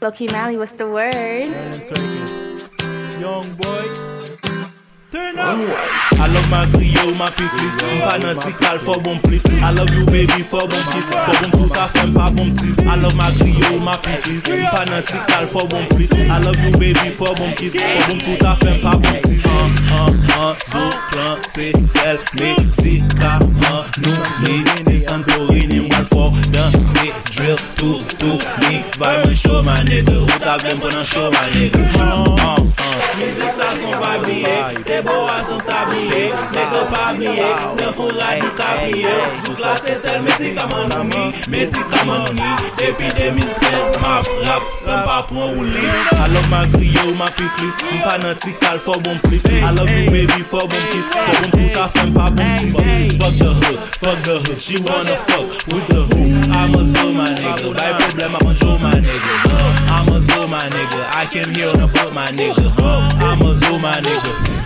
Loki Mally, what's the word? Young boy. Turn up. I love my griyo, ma piklis Mpa nan ti kal fò bon plis I love you baby fò bon kiss Fò bon tout a fèm pa bon tis I love my griyo, ma piklis Mpa nan ti kal fò bon plis I love you baby fò bon kiss. Fò bon tout a fèm pa bon tis An, an, an, zo, plan, se, sel Me, si, ka, an, nou Me, se, santorini Mwal se, drill Tou, tou, me Vay mwen show my nigga. Ou ta blem pou nan show my nigga? An bliye, nek an pa bliye, nan kon radi ka bliye Sou klasen sel medikaman nou mi, medikaman nou ni Depi 2013 ma rap, san pa pran ou li I love my griyo, my piklis, mpa nan ti kal Fò bon plis. I love you baby Fò bon kiss, Fò bon puta fèm pa bon kiss Fuck the hood, fuck the hood, she wanna fuck with the hood. I'm a zo my nigga, bay problem I'm a jo my nigga. I'm a zo my nigga, I came here on a boat my nigga. I'm a zo my nigga.